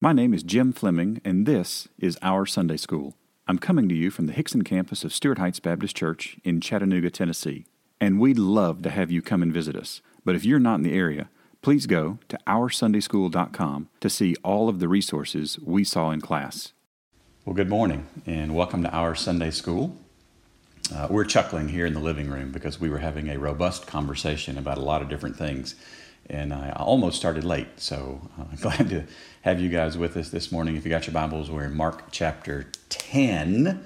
My name is Jim Fleming, and this is Our Sunday School. I'm coming to you from the Hixson campus of Stuart Heights Baptist Church in Chattanooga, Tennessee. And we'd love to have you come and visit us. But if you're not in the area, please go to OurSundaySchool.com to see all of the resources we saw in class. Well, good morning, and welcome to Our Sunday School. Uh, we're chuckling here in the living room because we were having a robust conversation about a lot of different things and I almost started late. So I'm uh, glad to have you guys with us this morning. If you got your Bibles, we're in Mark chapter 10.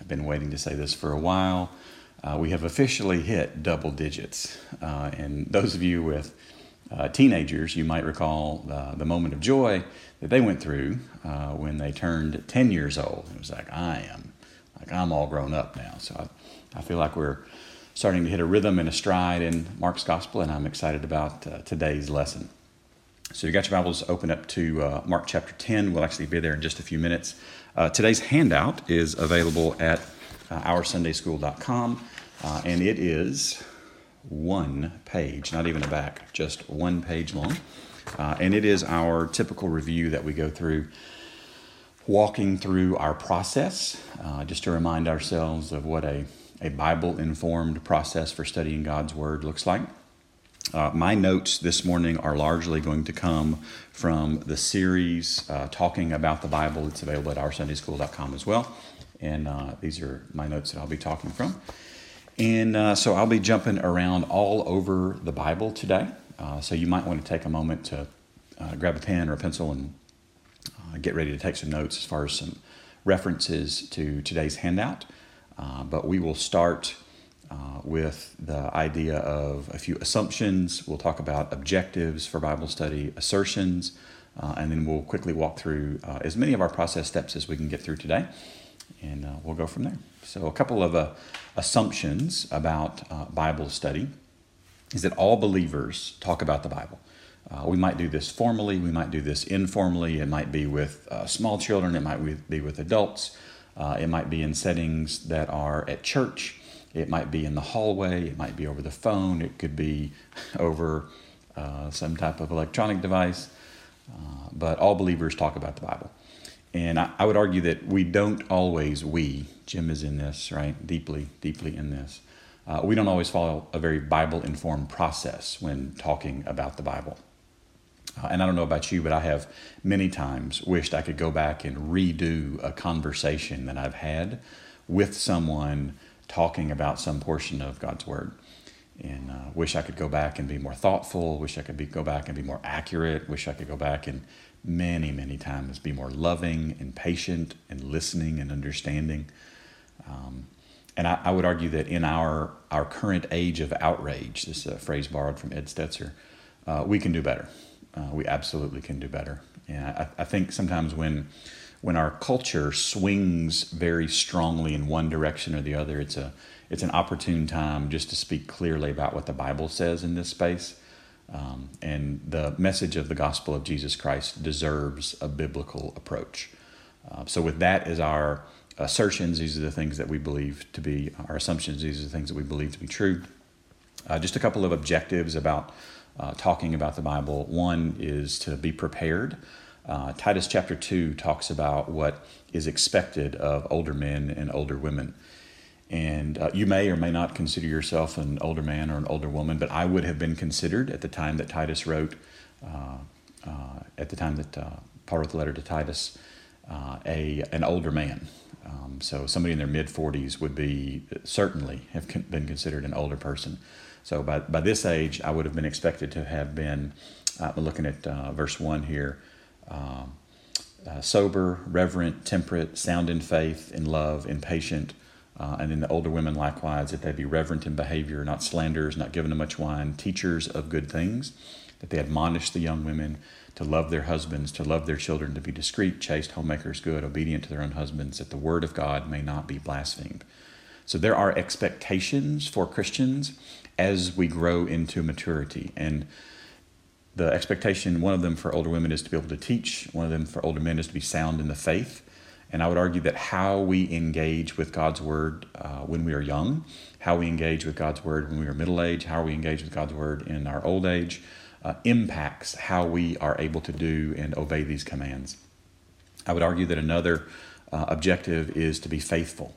I've been waiting to say this for a while. Uh, we have officially hit double digits. Uh, and those of you with uh, teenagers, you might recall uh, the moment of joy that they went through uh, when they turned 10 years old. It was like, I am, like I'm all grown up now. So I, I feel like we're starting to hit a rhythm and a stride in Mark's gospel, and I'm excited about uh, today's lesson. So, you got your Bibles open up to uh, Mark chapter 10. We'll actually be there in just a few minutes. Uh, today's handout is available at uh, oursundayschool.com, uh, and it is one page, not even a back, just one page long. Uh, and it is our typical review that we go through walking through our process, just to remind ourselves of what a a Bible informed process for studying God's Word looks like. Uh, my notes this morning are largely going to come from the series uh, talking about the Bible. It's available at oursundayschool.com as well. And uh, these are my notes that I'll be talking from. And uh, so I'll be jumping around all over the Bible today. Uh, so you might want to take a moment to uh, grab a pen or a pencil and get ready to take some notes as far as some references to today's handout. Uh, but we will start uh, with the idea of a few assumptions. We'll talk about objectives for Bible study, assertions, uh, and then we'll quickly walk through uh, as many of our process steps as we can get through today, and uh, we'll go from there. So, a couple of assumptions about Bible study is that all believers talk about the Bible. Uh, we might do this formally, we might do this informally. It might be with uh, small children, it might be with adults. Uh, it might be in settings that are at church. It might be in the hallway. It might be over the phone. It could be over uh, some type of electronic device. Uh, but all believers talk about the Bible. And I, I, would argue that we don't always, we, Jim is in this, right? Deeply, deeply in this. Uh, we don't always follow a very Bible informed process when talking about the Bible. And I don't know about you, but I have many times wished I could go back and redo a conversation that I've had with someone talking about some portion of God's Word. And uh, wish I could go back and be more thoughtful, wish I could be, go back and be more accurate, wish I could go back and many, many times be more loving and patient and listening and understanding. Um, and I, I, would argue that in our, our current age of outrage, this is a phrase borrowed from Ed Stetzer, uh, we can do better uh, we absolutely can do better. And I, I think sometimes when when our culture swings very strongly in one direction or the other, it's a it's an opportune time just to speak clearly about what the Bible says in this space. Um, and the message of the gospel of Jesus Christ deserves a biblical approach. Uh, so, with that as our assertions, these are the things that we believe to be our assumptions, these are the things that we believe to be true. Uh, just a couple of objectives about uh, talking about the Bible. One is to be prepared. Uh, Titus chapter 2 talks about what is expected of older men and older women. And uh, you may or may not consider yourself an older man or an older woman, but I would have been considered at the time that Titus wrote, uh, uh, at the time that uh, Paul wrote the letter to Titus, a, an older man. Um, so somebody in their mid 40s would be certainly have been considered an older person. So by, by this age, I would have been expected to have been, uh, looking at uh, verse 1 here, um, uh, sober, reverent, temperate, sound in faith, in love, in patient. Uh, and then the older women likewise, that they be reverent in behavior, not slanderers, not given to much wine, teachers of good things, that they admonish the young women to love their husbands, to love their children, to be discreet, chaste, homemakers, good, obedient to their own husbands, that the word of God may not be blasphemed. So there are expectations for Christians as we grow into maturity. And the expectation, one of them for older women is to be able to teach, one of them for older men is to be sound in the faith. And I would argue that how we engage with God's word uh, when we are young, how we engage with God's word when we are middle age, how we engage with God's word in our old age, uh, impacts how we are able to do and obey these commands. I would argue that another uh, objective is to be faithful.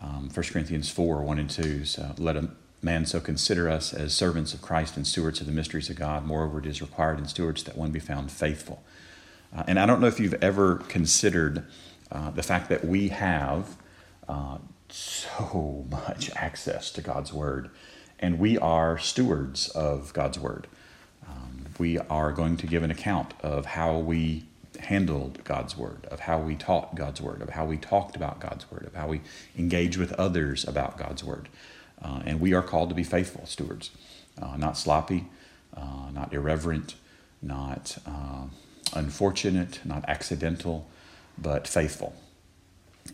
Um, 1 Corinthians 4 1 and 2. So let a man so consider us as servants of Christ and stewards of the mysteries of God. Moreover, it is required in stewards that one be found faithful. Uh, and I don't know if you've ever considered uh, the fact that we have uh, so much access to God's Word, and we are stewards of God's Word. Um, we are going to give an account of how we handled God's Word, of how we taught God's Word, of how we talked about God's Word, of how we engage with others about God's Word. Uh, and we are called to be faithful stewards, uh, not sloppy, uh, not irreverent, not uh, unfortunate, not accidental, but faithful.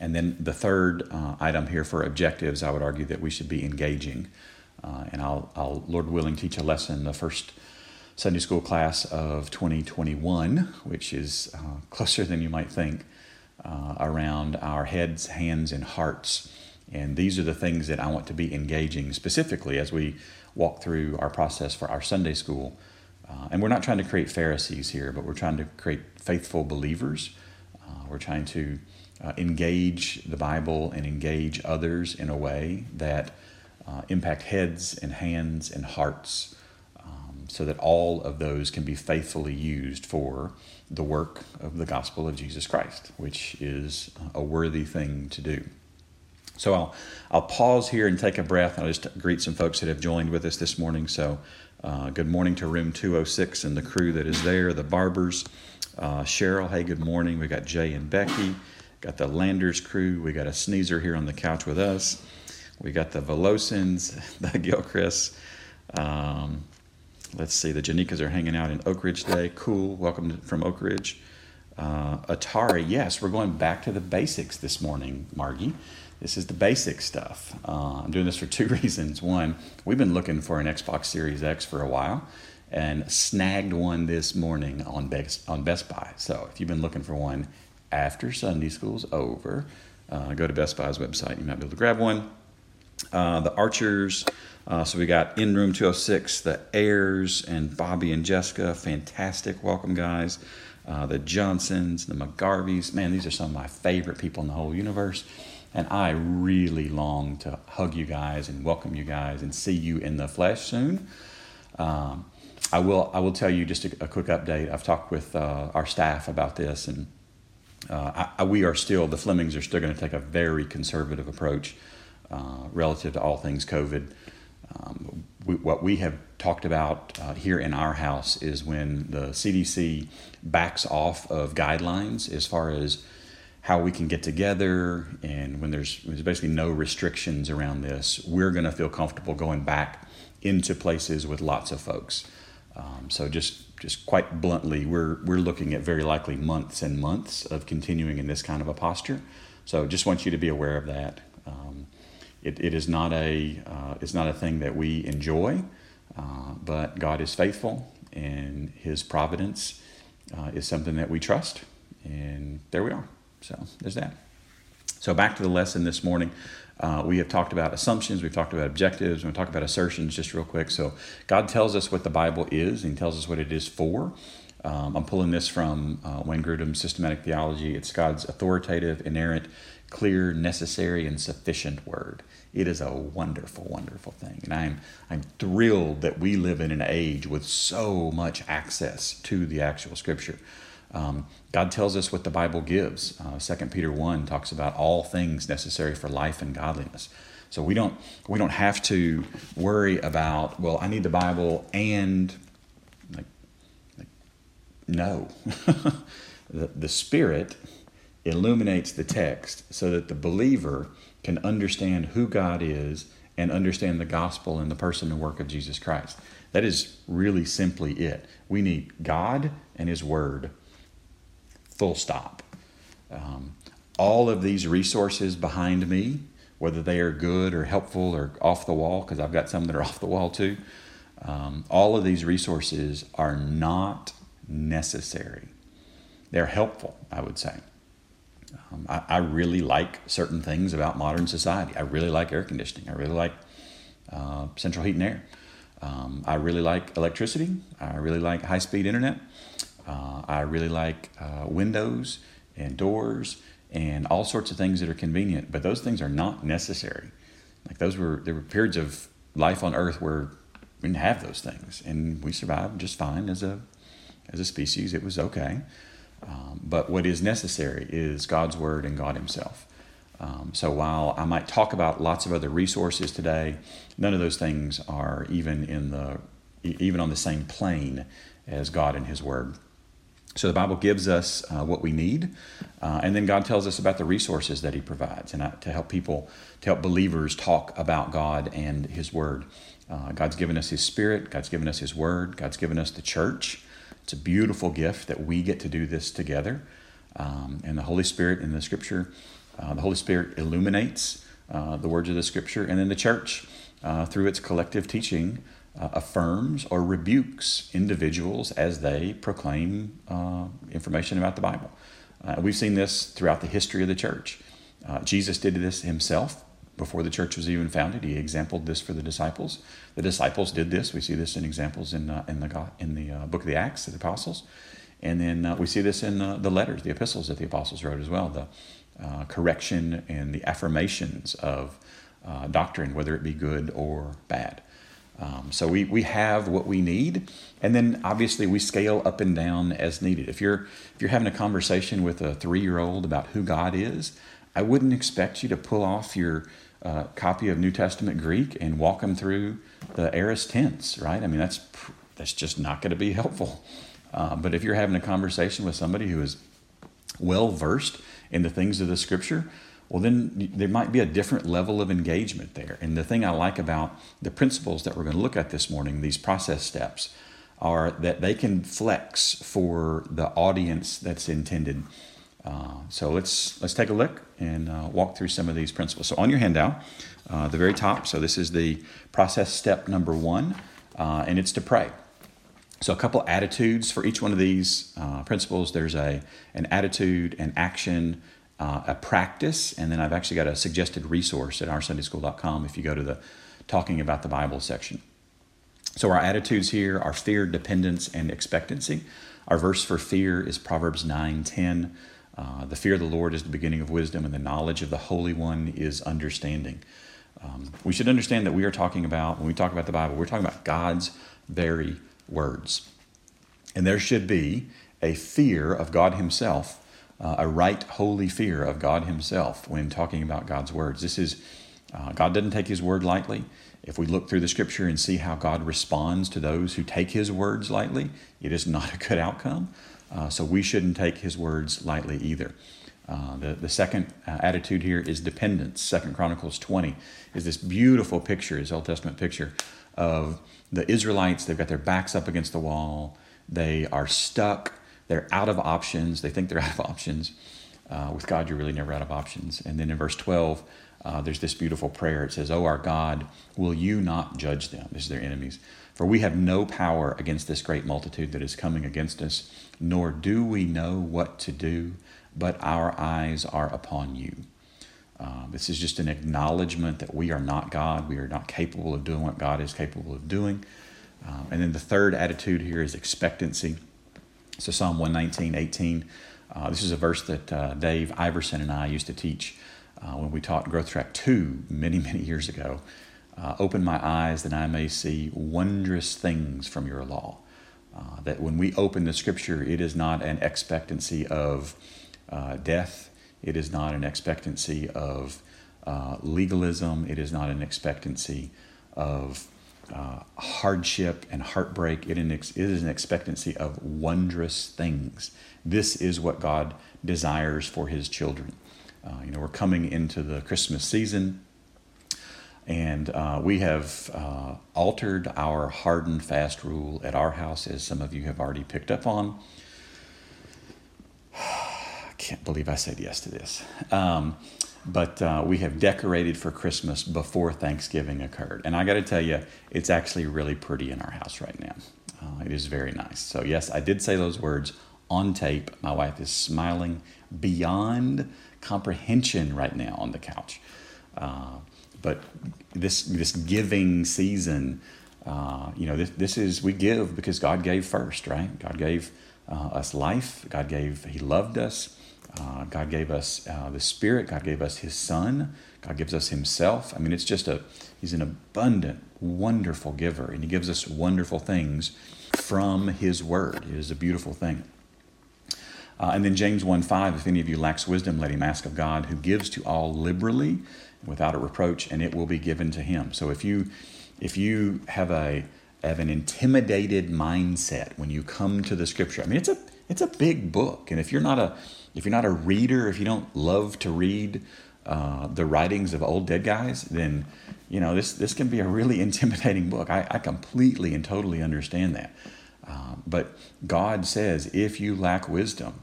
And then the third uh, item here for objectives, I would argue that we should be engaging. Uh, and I'll, I'll, Lord willing, teach a lesson the first Sunday school class of 2021, which is closer than you might think, around our heads, hands, and hearts. And these are the things that I want to be engaging specifically as we walk through our process for our Sunday school. Uh, and we're not trying to create Pharisees here, but we're trying to create faithful believers. Uh, we're trying to uh, engage the Bible and engage others in a way that uh, impact heads and hands and hearts so that all of those can be faithfully used for the work of the gospel of Jesus Christ, which is a worthy thing to do. So I'll, I'll pause here and take a breath. I'll just greet some folks that have joined with us this morning. So, uh, good morning to room 206 and the crew that is there, the barbers. Uh, Cheryl, hey, good morning. We got Jay and Becky. Got the Landers crew. We got a sneezer here on the couch with us. We got the Velosins, the Gilchrist. Um, Let's see, the Janikas are hanging out in Oak Ridge today. Cool. Welcome to, from Oak Ridge. Uh, Atari, yes, we're going back to the basics this morning, Margie. This is the basic stuff. Uh, I'm doing this for two reasons. One, we've been looking for an Xbox Series X for a while and snagged one this morning on Best, on Best Buy. So if you've been looking for one after Sunday school's over, uh, go to Best Buy's website. You might be able to grab one. Uh, the Archers uh, so we got in room 206, the Ayers and Bobby and Jessica. Fantastic. Welcome, guys. Uh, the Johnsons, the McGarveys. Man, these are some of my favorite people in the whole universe. And I really long to hug you guys and welcome you guys and see you in the flesh soon. Um, I will. I will tell you just a, a quick update. I've talked with uh, our staff about this, and uh, I, we are still the Flemings are still going to take a very conservative approach uh, relative to all things COVID. Um, we, what we have talked about uh, here in our house is when the CDC backs off of guidelines as far as how we can get together and when there's, there's basically no restrictions around this, we're going to feel comfortable going back into places with lots of folks. Um, so just just quite bluntly, we're we're looking at very likely months and months of continuing in this kind of a posture. So just want you to be aware of that. Um, it, it is not a uh, it's not a thing that we enjoy, uh, but God is faithful, and His providence uh, is something that we trust, and there we are. So there's that. So back to the lesson this morning. Uh, we have talked about assumptions, we've talked about objectives, we've talked about assertions just real quick. So, God tells us what the Bible is, and He tells us what it is for. Um, I'm pulling this from uh, Wayne Grudem's Systematic Theology. It's God's authoritative, inerrant, clear, necessary, and sufficient word. It is a wonderful, wonderful thing. And I'm, I'm thrilled that we live in an age with so much access to the actual scripture. Um, God tells us what the Bible gives. Uh, 2 Peter 1 talks about all things necessary for life and godliness. So we don't, we don't have to worry about, well, I need the Bible and, like, like no. the, the Spirit illuminates the text so that the believer can understand who God is and understand the gospel and the person and work of Jesus Christ. That is really simply it. We need God and His Word. Full stop. Um, all of these resources behind me, whether they are good or helpful or off the wall, because I've got some that are off the wall too, um, all of these resources are not necessary. They're helpful, I would say. Um, I, I, really like certain things about modern society. I really like air conditioning. I really like uh, central heat and air. Um, I really like electricity. I really like high speed internet. Uh, I really like uh, windows and doors and all sorts of things that are convenient, but those things are not necessary. Like those were there were periods of life on Earth where we didn't have those things, and we survived just fine as a as a species. It was okay. Um, but what is necessary is God's word and God Himself. Um, so while I might talk about lots of other resources today, none of those things are even in the even on the same plane as God and His Word. So the Bible gives us uh, what we need, uh, and then God tells us about the resources that He provides, and uh, to help people, to help believers talk about God and His Word. Uh, God's given us His Spirit. God's given us His Word. God's given us the church. It's a beautiful gift that we get to do this together. Um, and the Holy Spirit in the Scripture, uh, the Holy Spirit illuminates uh, the words of the Scripture, and then the church, through its collective teaching, uh, affirms or rebukes individuals as they proclaim uh, information about the Bible. Uh, we've seen this throughout the history of the church. Uh, Jesus did this himself before the church was even founded. He exampled this for the disciples. The disciples did this. We see this in examples in, uh, in the, in the uh, book of the Acts of the Apostles. And then we see this in the letters, the epistles that the apostles wrote as well, the correction and the affirmations of doctrine, whether it be good or bad. Um, so we, we have what we need, and then obviously we scale up and down as needed. If you're if you're having a conversation with a three year old about who God is, I wouldn't expect you to pull off your uh, copy of New Testament Greek and walk them through the aorist tense, right? I mean that's that's just not going to be helpful. Uh, but if you're having a conversation with somebody who is well versed in the things of the Scripture, well, then there might be a different level of engagement there. And the thing I like about the principles that we're going to look at this morning, these process steps, are that they can flex for the audience that's intended. Uh, so let's let's take a look and uh, walk through some of these principles. So on your handout, uh, the very top. So this is the process step number one, uh, and it's to pray. So a couple attitudes for each one of these uh, principles. There's a an attitude, an action, uh, a practice, and then I've actually got a suggested resource at oursundayschool.com if you go to the Talking About the Bible section. So, our attitudes here are fear, dependence, and expectancy. Our verse for fear is Proverbs 9 10. Uh, the fear of the Lord is the beginning of wisdom, and the knowledge of the Holy One is understanding. Um, we should understand that we are talking about, when we talk about the Bible, we're talking about God's very words. And there should be a fear of God Himself uh, a right, holy fear of God Himself when talking about God's words. This is, uh, God doesn't take His word lightly. If we look through the scripture and see how God responds to those who take His words lightly, it is not a good outcome. Uh, so we shouldn't take His words lightly either. Uh, the, the second uh, attitude here is dependence. Second Chronicles 20 is this beautiful picture, this Old Testament picture of the Israelites. They've got their backs up against the wall. They are stuck they're out of options. They think they're out of options. Uh, with God, you're really never out of options. And then in verse 12, uh, there's this beautiful prayer. It says, Oh, our God, will you not judge them? This is their enemies. For we have no power against this great multitude that is coming against us, nor do we know what to do, but our eyes are upon you. Uh, this is just an acknowledgement that we are not God. We are not capable of doing what God is capable of doing. Um, and then the third attitude here is expectancy. So Psalm 119, 18. Uh, this is a verse that uh, Dave Iverson and I used to teach uh, when we taught Growth Track 2 many, many years ago. Uh, open my eyes that I may see wondrous things from your law. Uh, that when we open the scripture, it is not an expectancy of uh, death, it is not an expectancy of legalism, it is not an expectancy of uh, hardship and heartbreak. It is an expectancy of wondrous things. This is what God desires for His children. Uh, you know, we're coming into the Christmas season, and uh, we have uh, altered our hard and fast rule at our house, as some of you have already picked up on. I can't believe I said yes to this. Um, but uh, we have decorated for Christmas before Thanksgiving occurred. And I got to tell you, it's actually really pretty in our house right now. Uh, it is very nice. So, yes, I did say those words on tape. My wife is smiling beyond comprehension right now on the couch. Uh, but this, this giving season, Uh, you know, this, this is, we give because God gave first, right? God gave uh, us life. God gave, He loved us. Uh, God gave us uh, the Spirit. God gave us His Son. God gives us Himself. I mean, it's just a, He's an abundant, wonderful giver, and He gives us wonderful things from His Word. It is a beautiful thing. Uh, and then James 1 5, if any of you lacks wisdom, let him ask of God, who gives to all liberally without a reproach, and it will be given to him. So if you if you have a have an intimidated mindset when you come to the scripture, I mean it's a it's a big book, and if you're not a if you're not a reader, if you don't love to read uh, the writings of old dead guys, then you know this this can be a really intimidating book. I, I completely and totally understand that. Uh, but God says, if you lack wisdom,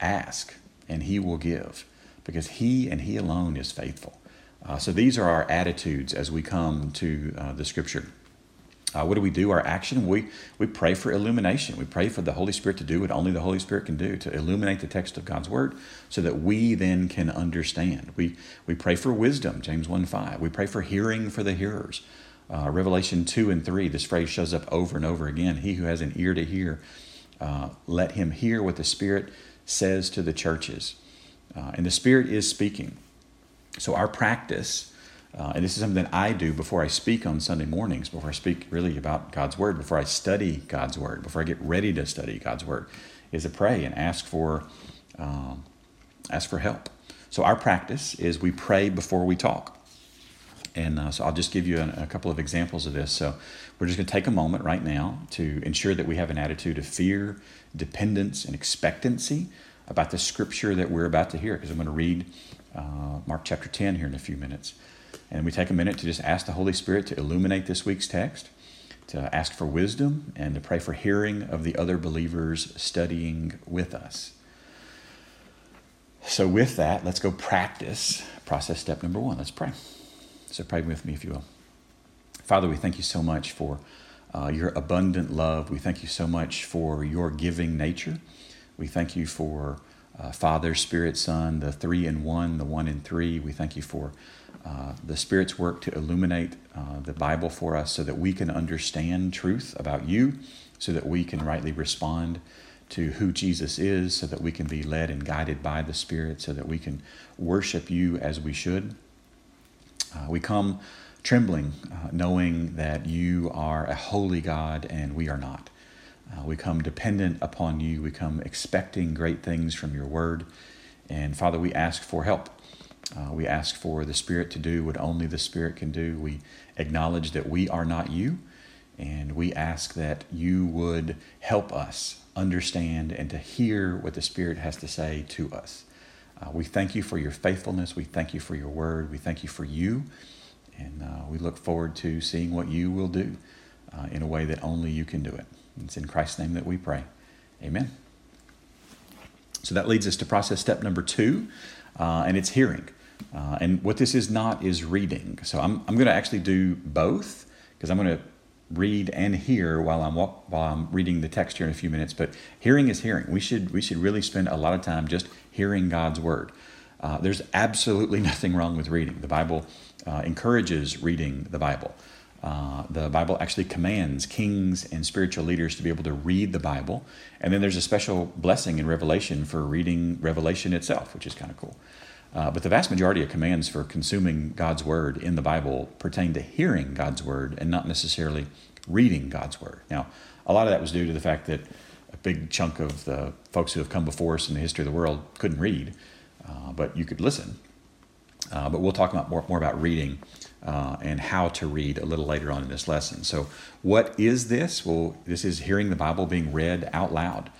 ask, and He will give, because He and He alone is faithful. Uh, so these are our attitudes as we come to uh, the Scripture. Uh, what do we do? Our action, we, we pray for illumination. We pray for the Holy Spirit to do what only the Holy Spirit can do, to illuminate the text of God's Word so that we then can understand. We, we pray for wisdom, James 1 5. We pray for hearing for the hearers. Uh, Revelation 2 and 3, this phrase shows up over and over again. He who has an ear to hear, uh, let him hear what the Spirit says to the churches. Uh, and the Spirit is speaking. So, our practice, uh, and this is something that I do before I speak on Sunday mornings, before I speak really about God's Word, before I study God's Word, before I get ready to study God's Word, is to pray and ask for, um, ask for help. So, our practice is we pray before we talk. And uh, so I'll just give you a, a, couple of examples of this. So we're just going to take a moment right now to ensure that we have an attitude of fear, dependence, and expectancy about the scripture that we're about to hear. Because I'm going to read uh, Mark chapter 10 here in a few minutes. And we take a minute to just ask the Holy Spirit to illuminate this week's text, to ask for wisdom, and to pray for hearing of the other believers studying with us. So, with that, let's go practice process step number one. Let's pray. So, pray with me if you will. Father, we thank you so much for uh, your abundant love. We thank you so much for your giving nature. We thank you for uh, Father, Spirit, Son, the three in one, the one in three. We thank you for uh, the Spirit's work to illuminate uh, the Bible for us so that we can understand truth about you, so that we can rightly respond to who Jesus is, so that we can be led and guided by the Spirit, so that we can worship you as we should. Uh, we come trembling, uh, knowing that you are a holy God and we are not. Uh, we come dependent upon you. We come expecting great things from your word. And Father, we ask for help. Uh, we ask for the Spirit to do what only the Spirit can do. We acknowledge that we are not you. And we ask that you would help us understand and to hear what the Spirit has to say to us. Uh, we thank you for your faithfulness. We thank you for your word. We thank you for you. And uh, we look forward to seeing what you will do uh, in a way that only you can do it. It's in Christ's name that we pray. Amen. So that leads us to process step number two, uh, and it's hearing. Uh, and what this is not is reading. So I'm, I'm going to actually do both because I'm going to read and hear while I'm while I'm reading the text here in a few minutes. But hearing is hearing. We should we should really spend a lot of time just hearing God's word. Uh, there's absolutely nothing wrong with reading. The Bible uh, encourages reading the Bible. Uh, the Bible actually commands kings and spiritual leaders to be able to read the Bible. And then there's a special blessing in Revelation for reading Revelation itself, which is kind of cool. Uh, but the vast majority of commands for consuming God's Word in the Bible pertain to hearing God's Word and not necessarily reading God's Word. Now, a lot of that was due to the fact that a big chunk of the folks who have come before us in the history of the world couldn't read, uh, but you could listen. Uh, but we'll talk about more, more about reading uh, and how to read a little later on in this lesson. So, what is this? Well, this is hearing the Bible being read out loud.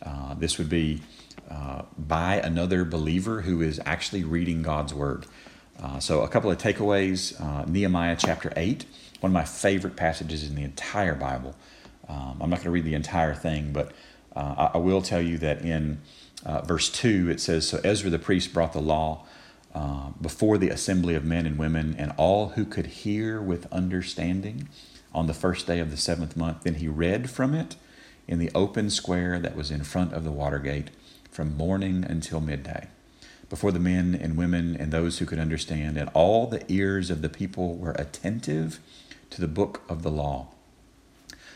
Uh, this would be uh, by another believer who is actually reading God's Word. Uh, so, a couple of takeaways uh, Nehemiah chapter 8, one of my favorite passages in the entire Bible. Um, I'm not going to read the entire thing, but I, I, will tell you that in verse 2 it says So Ezra the priest brought the law uh, before the assembly of men and women and all who could hear with understanding on the first day of the seventh month. Then he read from it in the open square that was in front of the water gate from morning until midday. Before the men and women and those who could understand, and all the ears of the people were attentive to the book of the law.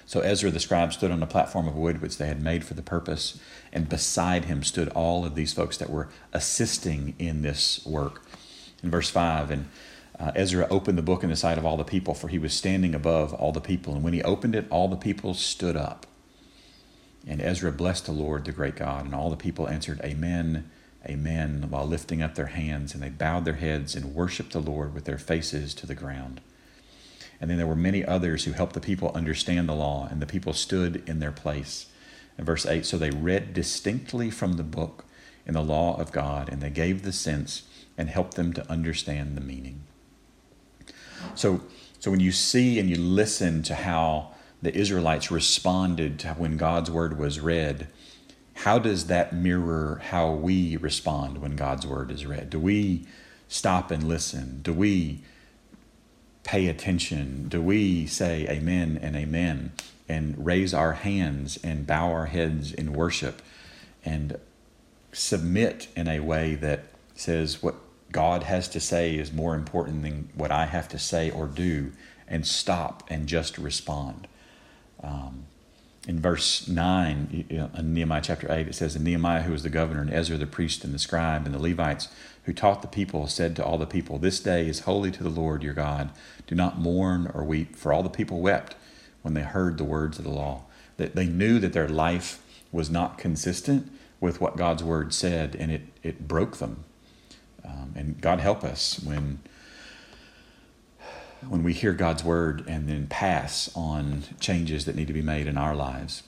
So Ezra the scribe stood on a platform of wood which they had made for the purpose, and beside him stood all of these folks that were assisting in this work. In verse 5, and uh, Ezra opened the book in the sight of all the people, for he was standing above all the people. And when he opened it, all the people stood up. And Ezra blessed the Lord, the great God, and all the people answered, Amen, Amen, while lifting up their hands, and they bowed their heads and worshiped the Lord with their faces to the ground. And then there were many others who helped the people understand the law, and the people stood in their place. In verse 8, so they read distinctly from the book in the law of God, and they gave the sense and helped them to understand the meaning. So, so when you see and you listen to how the Israelites responded to when God's word was read, how does that mirror how we respond when God's word is read? Do we stop and listen? Do we pay attention? Do we say amen and amen and raise our hands and bow our heads in worship and submit in a way that says what God has to say is more important than what I have to say or do and stop and just respond? Um, in verse 9 in Nehemiah chapter 8, it says, And Nehemiah, who was the governor, and Ezra the priest, and the scribe, and the Levites, who taught the people, said to all the people, This day is holy to the Lord your God. Do not mourn or weep. For all the people wept when they heard the words of the law. That they knew that their life was not consistent with what God's word said, and it, it broke them. Um, and God help us when when we hear God's word and then pass on changes that need to be made in our lives.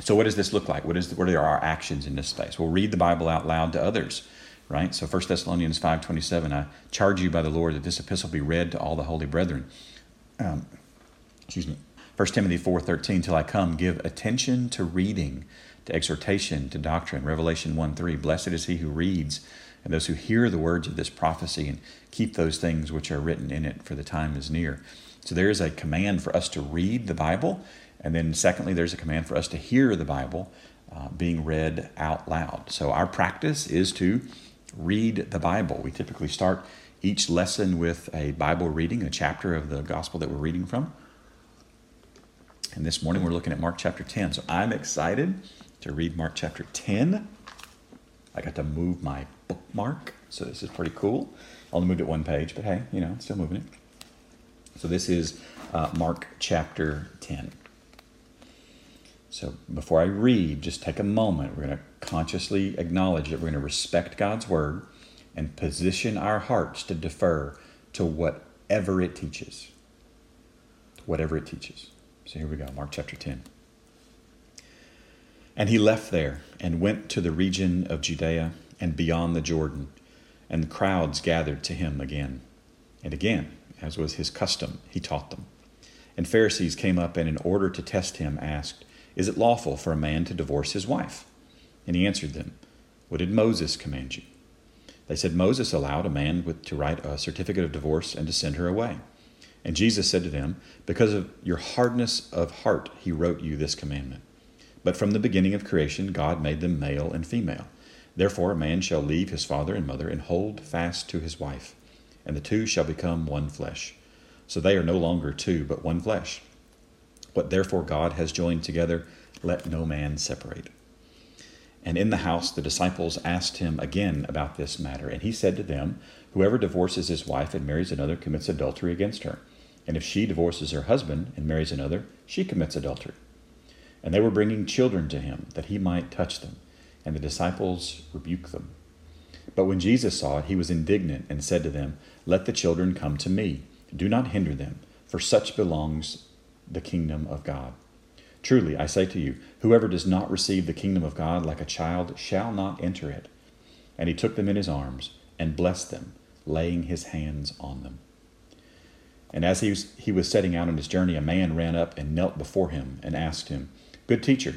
So, what does this look like? What, is, what are our actions in this space? We'll read the Bible out loud to others, right? So, 1 Thessalonians 5.27, I charge you by the Lord that this epistle be read to all the holy brethren. Um, excuse me. 1 Timothy 4.13, till I come, give attention to reading, to exhortation, to doctrine. Revelation 1 3, blessed is he who reads and those who hear the words of this prophecy and keep those things which are written in it, for the time is near. So there is a command for us to read the Bible, and then secondly, there's a command for us to hear the Bible uh, being read out loud. So our practice is to read the Bible. We typically start each lesson with a Bible reading, a chapter of the gospel that we're reading from. And this morning we're looking at Mark chapter 10. So I'm excited to read Mark chapter 10. I got to move my bookmark, so this is pretty cool. I only moved it one page, but hey, you know, still moving it. So this is uh, Mark chapter 10. So before I read, just take a moment. We're going to consciously acknowledge that we're going to respect God's word and position our hearts to defer to whatever it teaches. Whatever it teaches. So here we go, Mark chapter 10. And he left there and went to the region of Judea and beyond the Jordan, and the crowds gathered to him again. And again, as was his custom, he taught them. And Pharisees came up and, in order to test him, asked, Is it lawful for a man to divorce his wife? And he answered them, What did Moses command you? They said, Moses allowed a man with, to write a certificate of divorce and to send her away. And Jesus said to them, Because of your hardness of heart, he wrote you this commandment. But from the beginning of creation, God made them male and female. Therefore, a man shall leave his father and mother and hold fast to his wife, and the two shall become one flesh. So they are no longer two, but one flesh. What therefore God has joined together, let no man separate. And in the house the disciples asked him again about this matter, and he said to them, Whoever divorces his wife and marries another commits adultery against her. And if she divorces her husband and marries another, she commits adultery. And they were bringing children to him, that he might touch them. And the disciples rebuked them. But when Jesus saw it, he was indignant and said to them, Let the children come to me. Do not hinder them, for such belongs the kingdom of God. Truly, I say to you, whoever does not receive the kingdom of God like a child shall not enter it. And he took them in his arms and blessed them, laying his hands on them. And as he was, he was setting out on his journey, a man ran up and knelt before him and asked him, Good teacher,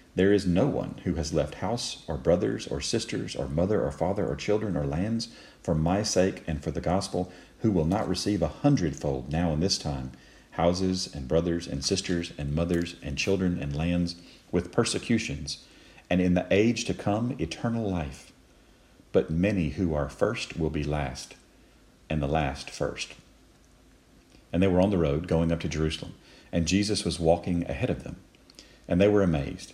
there is no one who has left house or brothers or sisters or mother or father or children or lands for my sake and for the gospel who will not receive a hundredfold now in this time houses and brothers and sisters and mothers and children and lands with persecutions, and in the age to come eternal life. But many who are first will be last, and the last first. And they were on the road going up to Jerusalem, and Jesus was walking ahead of them. And they were amazed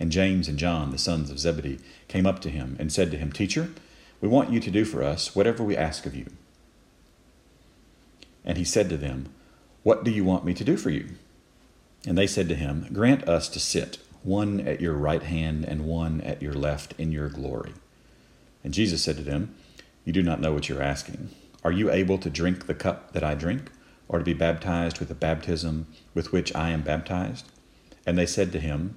And James and John, the sons of Zebedee, came up to him and said to him, Teacher, we want you to do for us whatever we ask of you. And he said to them, What do you want me to do for you? And they said to him, Grant us to sit, one at your right hand and one at your left, in your glory. And Jesus said to them, You do not know what you're asking. Are you able to drink the cup that I drink, or to be baptized with the baptism with which I am baptized? And they said to him,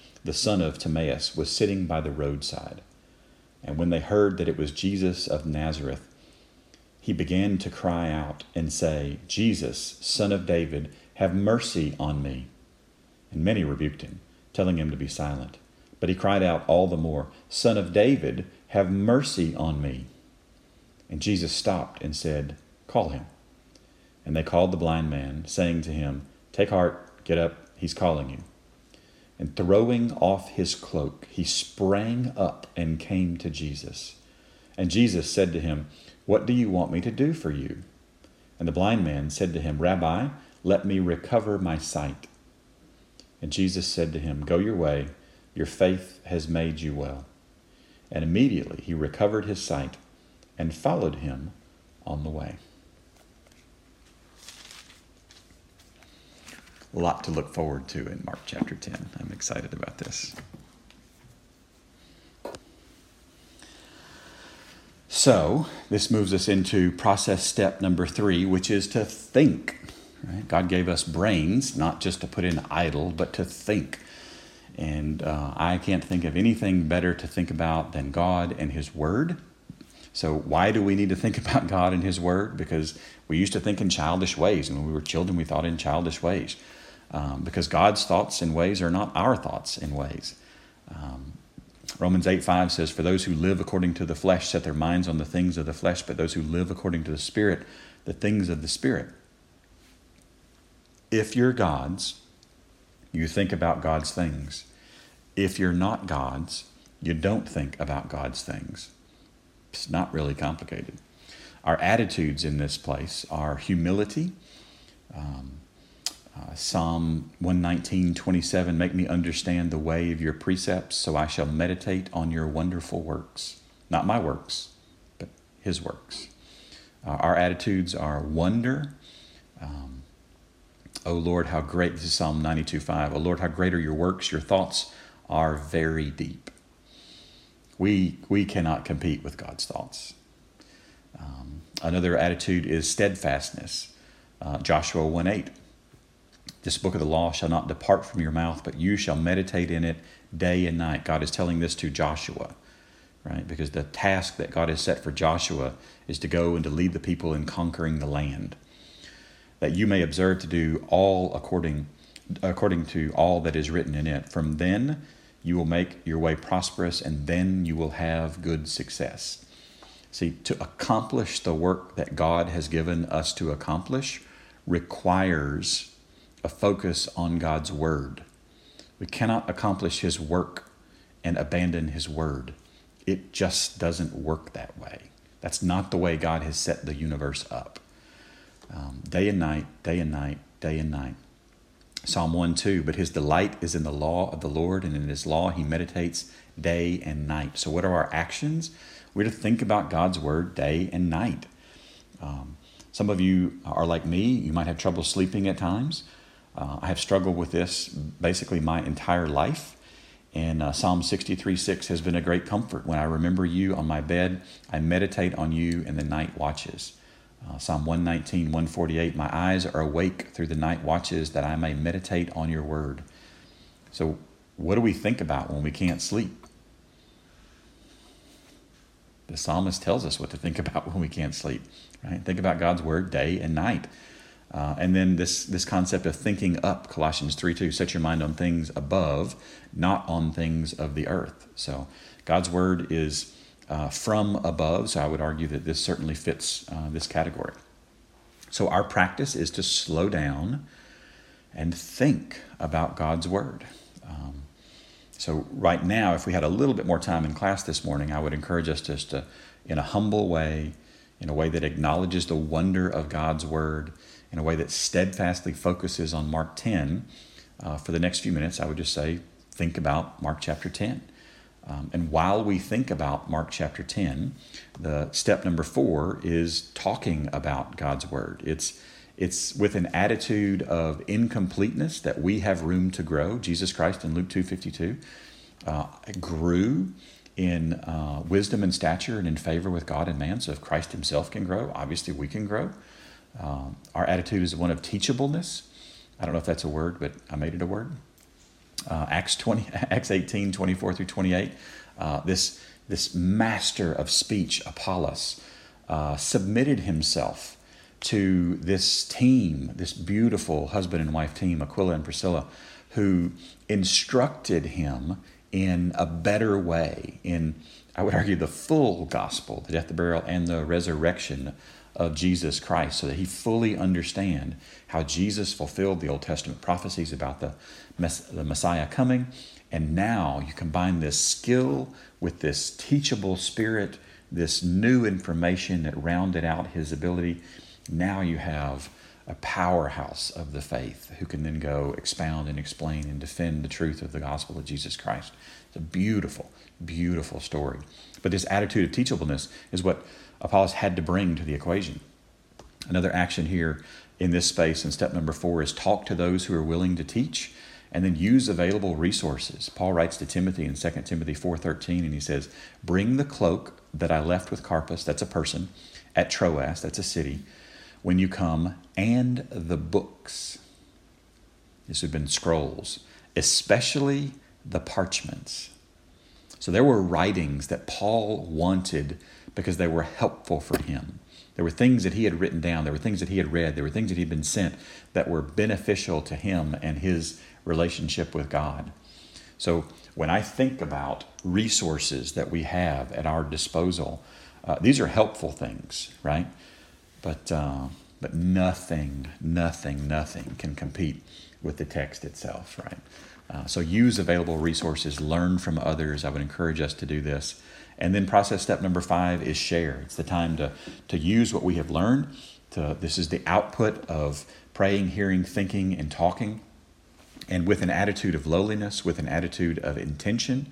the son of Timaeus, was sitting by the roadside. And when they heard that it was Jesus of Nazareth, he began to cry out and say, Jesus, son of David, have mercy on me. And many rebuked him, telling him to be silent. But he cried out all the more, Son of David, have mercy on me. And Jesus stopped and said, Call him. And they called the blind man, saying to him, Take heart, get up, he's calling you. And throwing off his cloak, he sprang up and came to Jesus. And Jesus said to him, What do you want me to do for you? And the blind man said to him, Rabbi, let me recover my sight. And Jesus said to him, Go your way, your faith has made you well. And immediately he recovered his sight and followed him on the way. A lot to look forward to in Mark chapter 10. I'm excited about this. So, this moves us into process step number three, which is to think. Right? God gave us brains, not just to put in idle, but to think. And uh, I can't think of anything better to think about than God and His Word. So, why do we need to think about God and His Word? Because we used to think in childish ways. And when we were children, we thought in childish ways um, because God's thoughts and ways are not our thoughts and ways. Um, Romans 8 5 says, For those who live according to the flesh set their minds on the things of the flesh, but those who live according to the Spirit, the things of the Spirit. If you're God's, you think about God's things. If you're not God's, you don't think about God's things. It's not really complicated. Our attitudes in this place are humility. Um, uh, Psalm 119, 27, make me understand the way of your precepts, so I shall meditate on your wonderful works. Not my works, but his works. Uh, our attitudes are wonder. Um, oh Lord, how great, this is Psalm 92, 5. Oh Lord, how great are your works. Your thoughts are very deep. We, we cannot compete with God's thoughts. Um, another attitude is steadfastness. Uh, Joshua 1 8. This book of the law shall not depart from your mouth, but you shall meditate in it day and night. God is telling this to Joshua, right? Because the task that God has set for Joshua is to go and to lead the people in conquering the land. That you may observe to do all according according to all that is written in it. From then you will make your way prosperous, and then you will have good success. See, to accomplish the work that God has given us to accomplish requires a focus on God's Word. We cannot accomplish His work and abandon His Word. It just doesn't work that way. That's not the way God has set the universe up. Um, day and night, day and night, day and night. Psalm 1 2, but his delight is in the law of the Lord, and in his law he meditates day and night. So, what are our actions? We're to think about God's word day and night. Um, some of you are like me, you might have trouble sleeping at times. Uh, I have struggled with this basically my entire life. And uh, Psalm 63 6 has been a great comfort. When I remember you on my bed, I meditate on you in the night watches. Uh, Psalm 119, 148 My eyes are awake through the night watches that I may meditate on your word. So, what do we think about when we can't sleep? The psalmist tells us what to think about when we can't sleep, right? Think about God's word day and night. Uh, and then this, this concept of thinking up, Colossians 3 2, set your mind on things above, not on things of the earth. So God's word is uh, from above, so I would argue that this certainly fits uh, this category. So our practice is to slow down and think about God's word. Um, so right now, if we had a little bit more time in class this morning, I would encourage us just to, in a humble way, in a way that acknowledges the wonder of God's word, in a way that steadfastly focuses on Mark 10, uh, for the next few minutes, I would just say, think about Mark chapter 10. Um, and while we think about Mark chapter 10, the step number four is talking about God's word. It's it's with an attitude of incompleteness that we have room to grow. Jesus Christ in Luke 2.52 uh, grew in uh, wisdom and stature and in favor with God and man. So if Christ himself can grow, obviously we can grow. Um, our attitude is one of teachableness. I don't know if that's a word, but I made it a word. Uh, Acts 20, Acts 18, 24 through 28. Uh, this, this master of speech, Apollos, uh, submitted himself to this team, this beautiful husband and wife team, Aquila and Priscilla, who instructed him in a better way, in, I would argue, the full gospel, the death, the burial, and the resurrection of Jesus Christ so that he fully understand how Jesus fulfilled the Old Testament prophecies about the, the Messiah coming. And now you combine this skill with this teachable spirit, this new information that rounded out his ability. Now you have a powerhouse of the faith who can then go expound and explain and defend the truth of the gospel of Jesus Christ. It's a beautiful, beautiful story. But this attitude of teachableness is what Apollos had to bring to the equation. Another action here in this space in step number four is talk to those who are willing to teach and then use available resources. Paul writes to Timothy in 2 Timothy 4:13 and he says, "Bring the cloak that I left with Carpus, that's a person, at Troas, that's a city, when you come, and the books." This have been scrolls, especially the parchments. So there were writings that Paul wanted because they were helpful for him. There were things that he had written down, there were things that he had read, there were things that he had been sent that were beneficial to him and his relationship with God. So when I think about resources that we have at our disposal, uh, these are helpful things, right? But uh, but nothing, nothing, nothing can compete with the text itself, right? Uh, so use available resources, learn from others. I would encourage us to do this. And then process step number five is share. It's the time to, to use what we have learned. To, this is the output of praying, hearing, thinking, and talking. And with an attitude of lowliness, with an attitude of intention,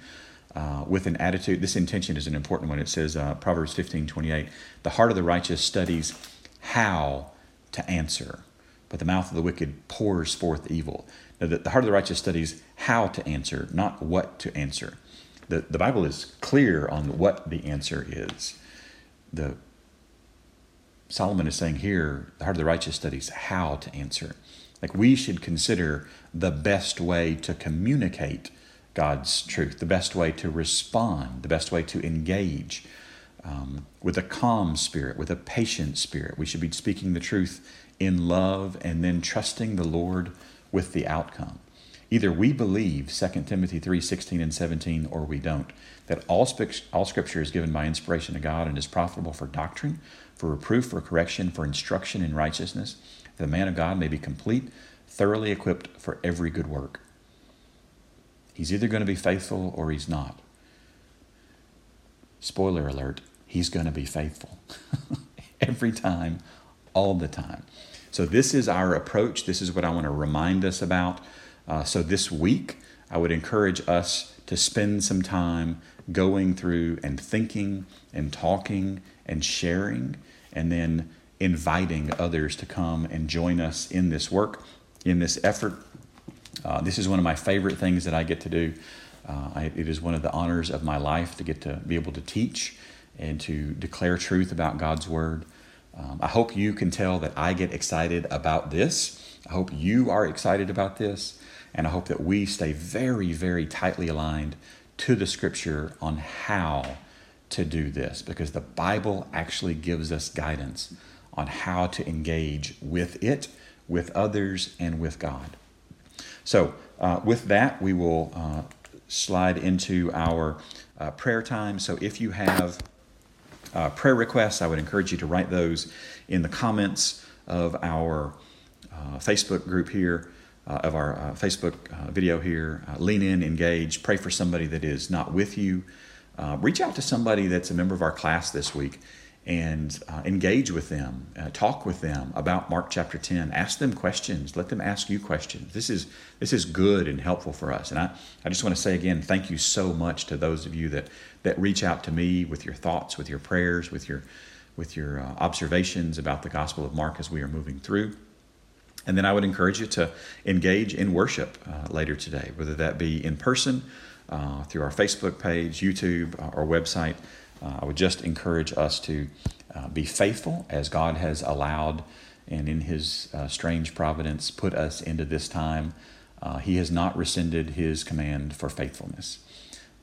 uh, with an attitude, this intention is an important one. It says, uh, Proverbs 15 28, the heart of the righteous studies how to answer, but the mouth of the wicked pours forth evil. Now, the, the heart of the righteous studies how to answer, not what to answer. The, the Bible is clear on what the answer is. The Solomon is saying here, the heart of the righteous studies how to answer. Like we should consider the best way to communicate God's truth, the best way to respond, the best way to engage um, with a calm spirit, with a patient spirit. We should be speaking the truth in love and then trusting the Lord with the outcome. Either we believe 2 Timothy 3 16 and 17, or we don't. That all, sp- all scripture is given by inspiration of God and is profitable for doctrine, for reproof, for correction, for instruction in righteousness, that the man of God may be complete, thoroughly equipped for every good work. He's either going to be faithful or he's not. Spoiler alert, he's going to be faithful. Every time, all the time. So, this is our approach. This is what I want to remind us about. Uh, so, this week, I would encourage us to spend some time going through and thinking and talking and sharing and then inviting others to come and join us in this work, in this effort. Uh, this is one of my favorite things that I get to do. Uh, I, it is one of the honors of my life to get to be able to teach and to declare truth about God's Word. Um, I hope you can tell that I get excited about this. I hope you are excited about this. And I hope that we stay very, very tightly aligned to the Scripture on how to do this because the Bible actually gives us guidance on how to engage with it, with others, and with God. So, uh, with that, we will uh, slide into our uh, prayer time. So, if you have uh, prayer requests, I would encourage you to write those in the comments of our uh, Facebook group here, uh, of our uh, Facebook uh, video here. Uh, lean in, engage, pray for somebody that is not with you. reach out to somebody that's a member of our class this week and uh, engage with them, uh, talk with them about Mark chapter 10. Ask them questions. Let them ask you questions. This is this is good and helpful for us. And I, I just want to say again, thank you so much to those of you that that reach out to me with your thoughts, with your prayers, with your with your uh, observations about the Gospel of Mark as we are moving through. And then I would encourage you to engage in worship uh, later today, whether that be in person, uh, through our Facebook page, YouTube, uh, or website. Uh, I would just encourage us to uh, be faithful as God has allowed and in His uh, strange providence put us into this time. Uh, he has not rescinded His command for faithfulness.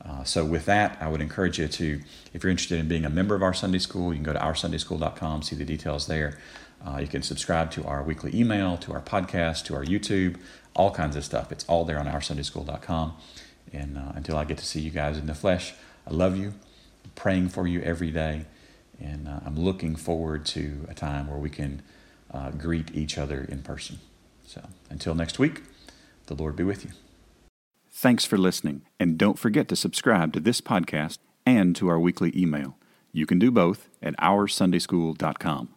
Uh, so, with that, I would encourage you to, if you're interested in being a member of our Sunday school, you can go to oursundayschool.com, see the details there. Uh, you can subscribe to our weekly email, to our podcast, to our YouTube, all kinds of stuff. It's all there on oursundayschool.com. And until I get to see you guys in the flesh, I love you praying for you every day. And uh, I'm looking forward to a time where we can uh, greet each other in person. So until next week, the Lord be with you. Thanks for listening. And don't forget to subscribe to this podcast and to our weekly email. You can do both at oursundayschool.com.